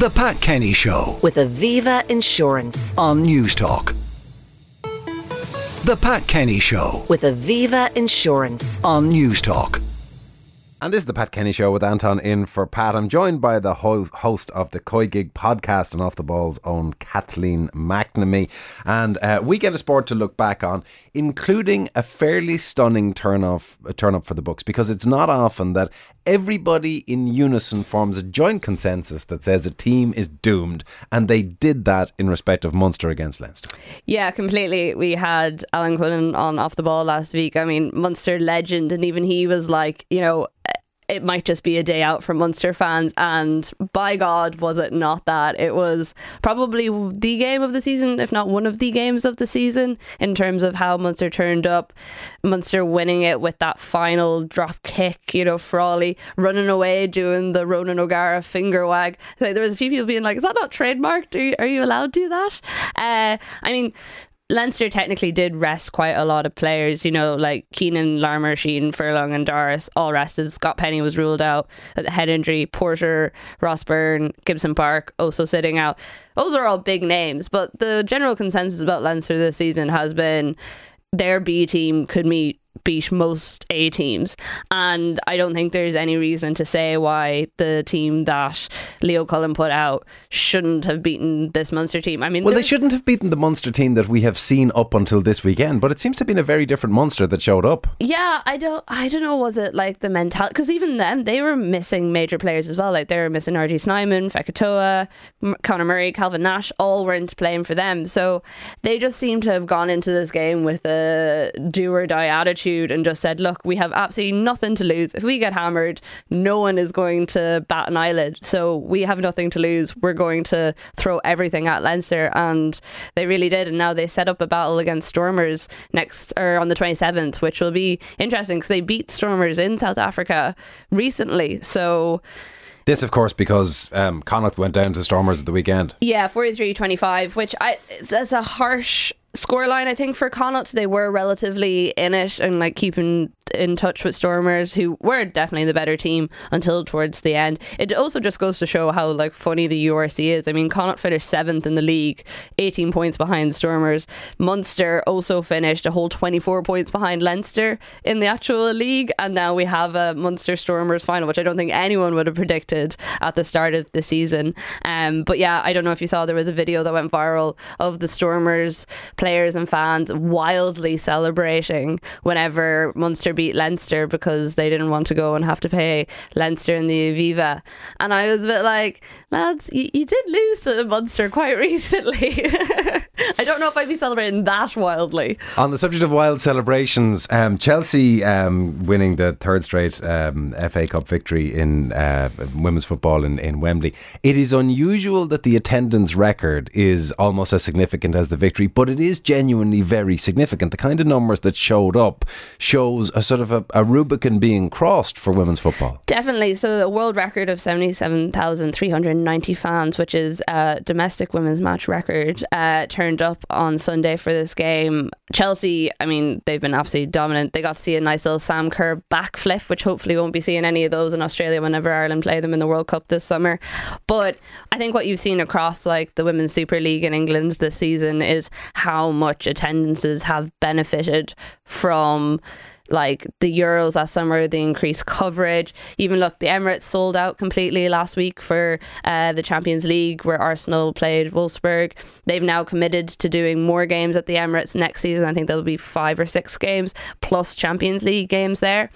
The Pat Kenny Show with Aviva Insurance. on Newstalk. The Pat Kenny Show With Aviva Insurance. on Newstalk. And this is the Pat Kenny Show with Anton in for Pat. I'm joined by the ho- host of the Koi Gig podcast and Off the Ball's own Kathleen McNamee. And uh, we get a sport to look back on, including a fairly stunning turn, off, turn up for the books, because it's not often that everybody in unison forms a joint consensus that says a team is doomed. And they did that in respect of Munster against Leinster. Yeah, completely. We had Alan Quinlan on off the ball last week. I mean, Munster legend, and even he was like, you know, it might just be a day out for Munster fans. And by God, was it not that? It was probably the game of the season, if not one of the games of the season, in terms of how Munster turned up. Munster winning it with that final drop kick, you know, Crowley running away doing the Ronan O'Gara finger wag. Like, there was a few people being like, is that not trademarked? Are you, are you allowed to do that? Uh, I mean, Leinster technically did rest quite a lot of players, you know, like Keenan, Larmour, Sheehan, Furlong, and Doris all rested. Scott Penny was ruled out with a head injury. Porter, Ross Byrne, Gibson Park also sitting out. Those are all big names, but the general consensus about Leinster this season has been their B team could meet beat most A teams. And I don't think there's any reason to say why the team that Leo Cullen put out shouldn't have beaten this Munster team. I mean, Well, they shouldn't have beaten the Munster team that we have seen up until this weekend, but it seems to have been a very different Munster that showed up. Yeah, I don't. I don't know. Was it like the mentality? Because even them, they were missing major players as well. Like they were missing RG Snyman, Fekitoa, M- Conor Murray, Calvin Nash. All weren't playing for them. So they just seem to have gone into this game with a do or die attitude and just said, "Look, we have absolutely nothing to lose. If we get hammered, no one is going to bat an eyelid. So we have nothing to lose. We're going to throw everything at Leinster." And they really did. And now they set up a battle against Stormers next or on the 27th, which will be interesting because they beat Stormers in South Africa recently. So This, of course, because um, Connacht went down to Stormers at the weekend. yeah, 43-25, which I that's a harsh scoreline I think for Connacht. They were relatively in it and like keeping in touch with Stormers who were definitely the better team until towards the end. It also just goes to show how like funny the URC is. I mean Connacht finished 7th in the league, 18 points behind Stormers. Munster also finished a whole 24 points behind Leinster in the actual league and now we have a Munster Stormers final which I don't think anyone would have predicted at the start of the season. Um but yeah, I don't know if you saw there was a video that went viral of the Stormers players and fans wildly celebrating whenever Munster beat Leinster because they didn't want to go and have to pay Leinster in the Aviva. And I was a bit like, lads, you, you did lose to Munster quite recently. I don't know if I'd be celebrating that wildly. On the subject of wild celebrations, um, Chelsea um, winning the third straight um, FA Cup victory in uh, women's football in, in Wembley. It is unusual that the attendance record is almost as significant as the victory, but it is genuinely very significant. The kind of numbers that showed up shows a sort of a, a Rubicon being crossed for women's football. Definitely. So, a world record of 77,390 fans, which is a domestic women's match record, uh, turned up on Sunday for this game. Chelsea, I mean, they've been absolutely dominant. They got to see a nice little Sam Kerr backflip, which hopefully won't be seeing any of those in Australia whenever Ireland play them in the World Cup this summer. But I think what you've seen across like the Women's Super League in England this season is how much attendances have benefited from like the Euros last summer, the increased coverage. Even look, the Emirates sold out completely last week for uh, the Champions League, where Arsenal played Wolfsburg. They've now committed to doing more games at the Emirates next season. I think there'll be five or six games plus Champions League games there.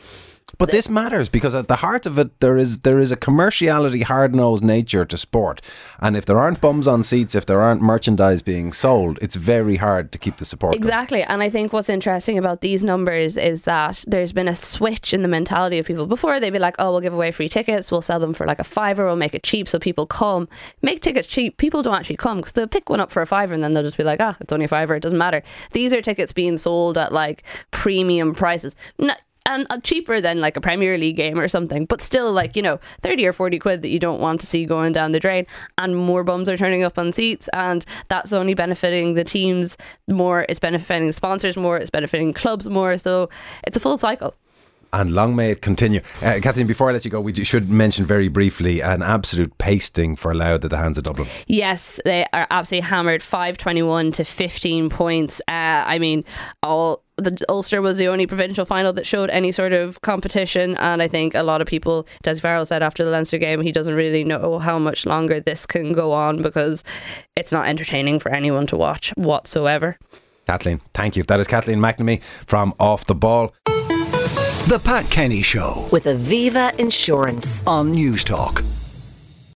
But this matters because at the heart of it, there is there is a commerciality, hard nosed nature to sport, and if there aren't bums on seats, if there aren't merchandise being sold, it's very hard to keep the support. going. Exactly. And I think what's interesting about these numbers is that there's been a switch in the mentality of people. Before they'd be like, oh, we'll give away free tickets, we'll sell them for like a fiver, we'll make it cheap so people come. Make tickets cheap. People don't actually come because they'll pick one up for a fiver and then they'll just be like, ah, it's only a fiver, it doesn't matter. These are tickets being sold at like premium prices. No, and uh, cheaper than like a Premier League game or something, but still like you know thirty or forty quid that you don't want to see going down the drain, and more bums are turning up on seats, and that's only benefiting the teams more. It's benefiting sponsors more. It's benefiting clubs more. So it's a full cycle. and long may it continue. Uh, Kathleen, before I let you go, we should mention very briefly an absolute pasting for Louth at the hands of Dublin. Yes, they are absolutely hammered, five twenty one to fifteen points. Uh, I mean, all the Ulster was the only provincial final that showed any sort of competition, and I think a lot of people. Des Farrell said after the Leinster game he doesn't really know how much longer this can go on because it's not entertaining for anyone to watch whatsoever. Kathleen, thank you. That is Kathleen McNamee from Off the Ball. The Pat Kenny Show with Aviva Insurance on Newstalk.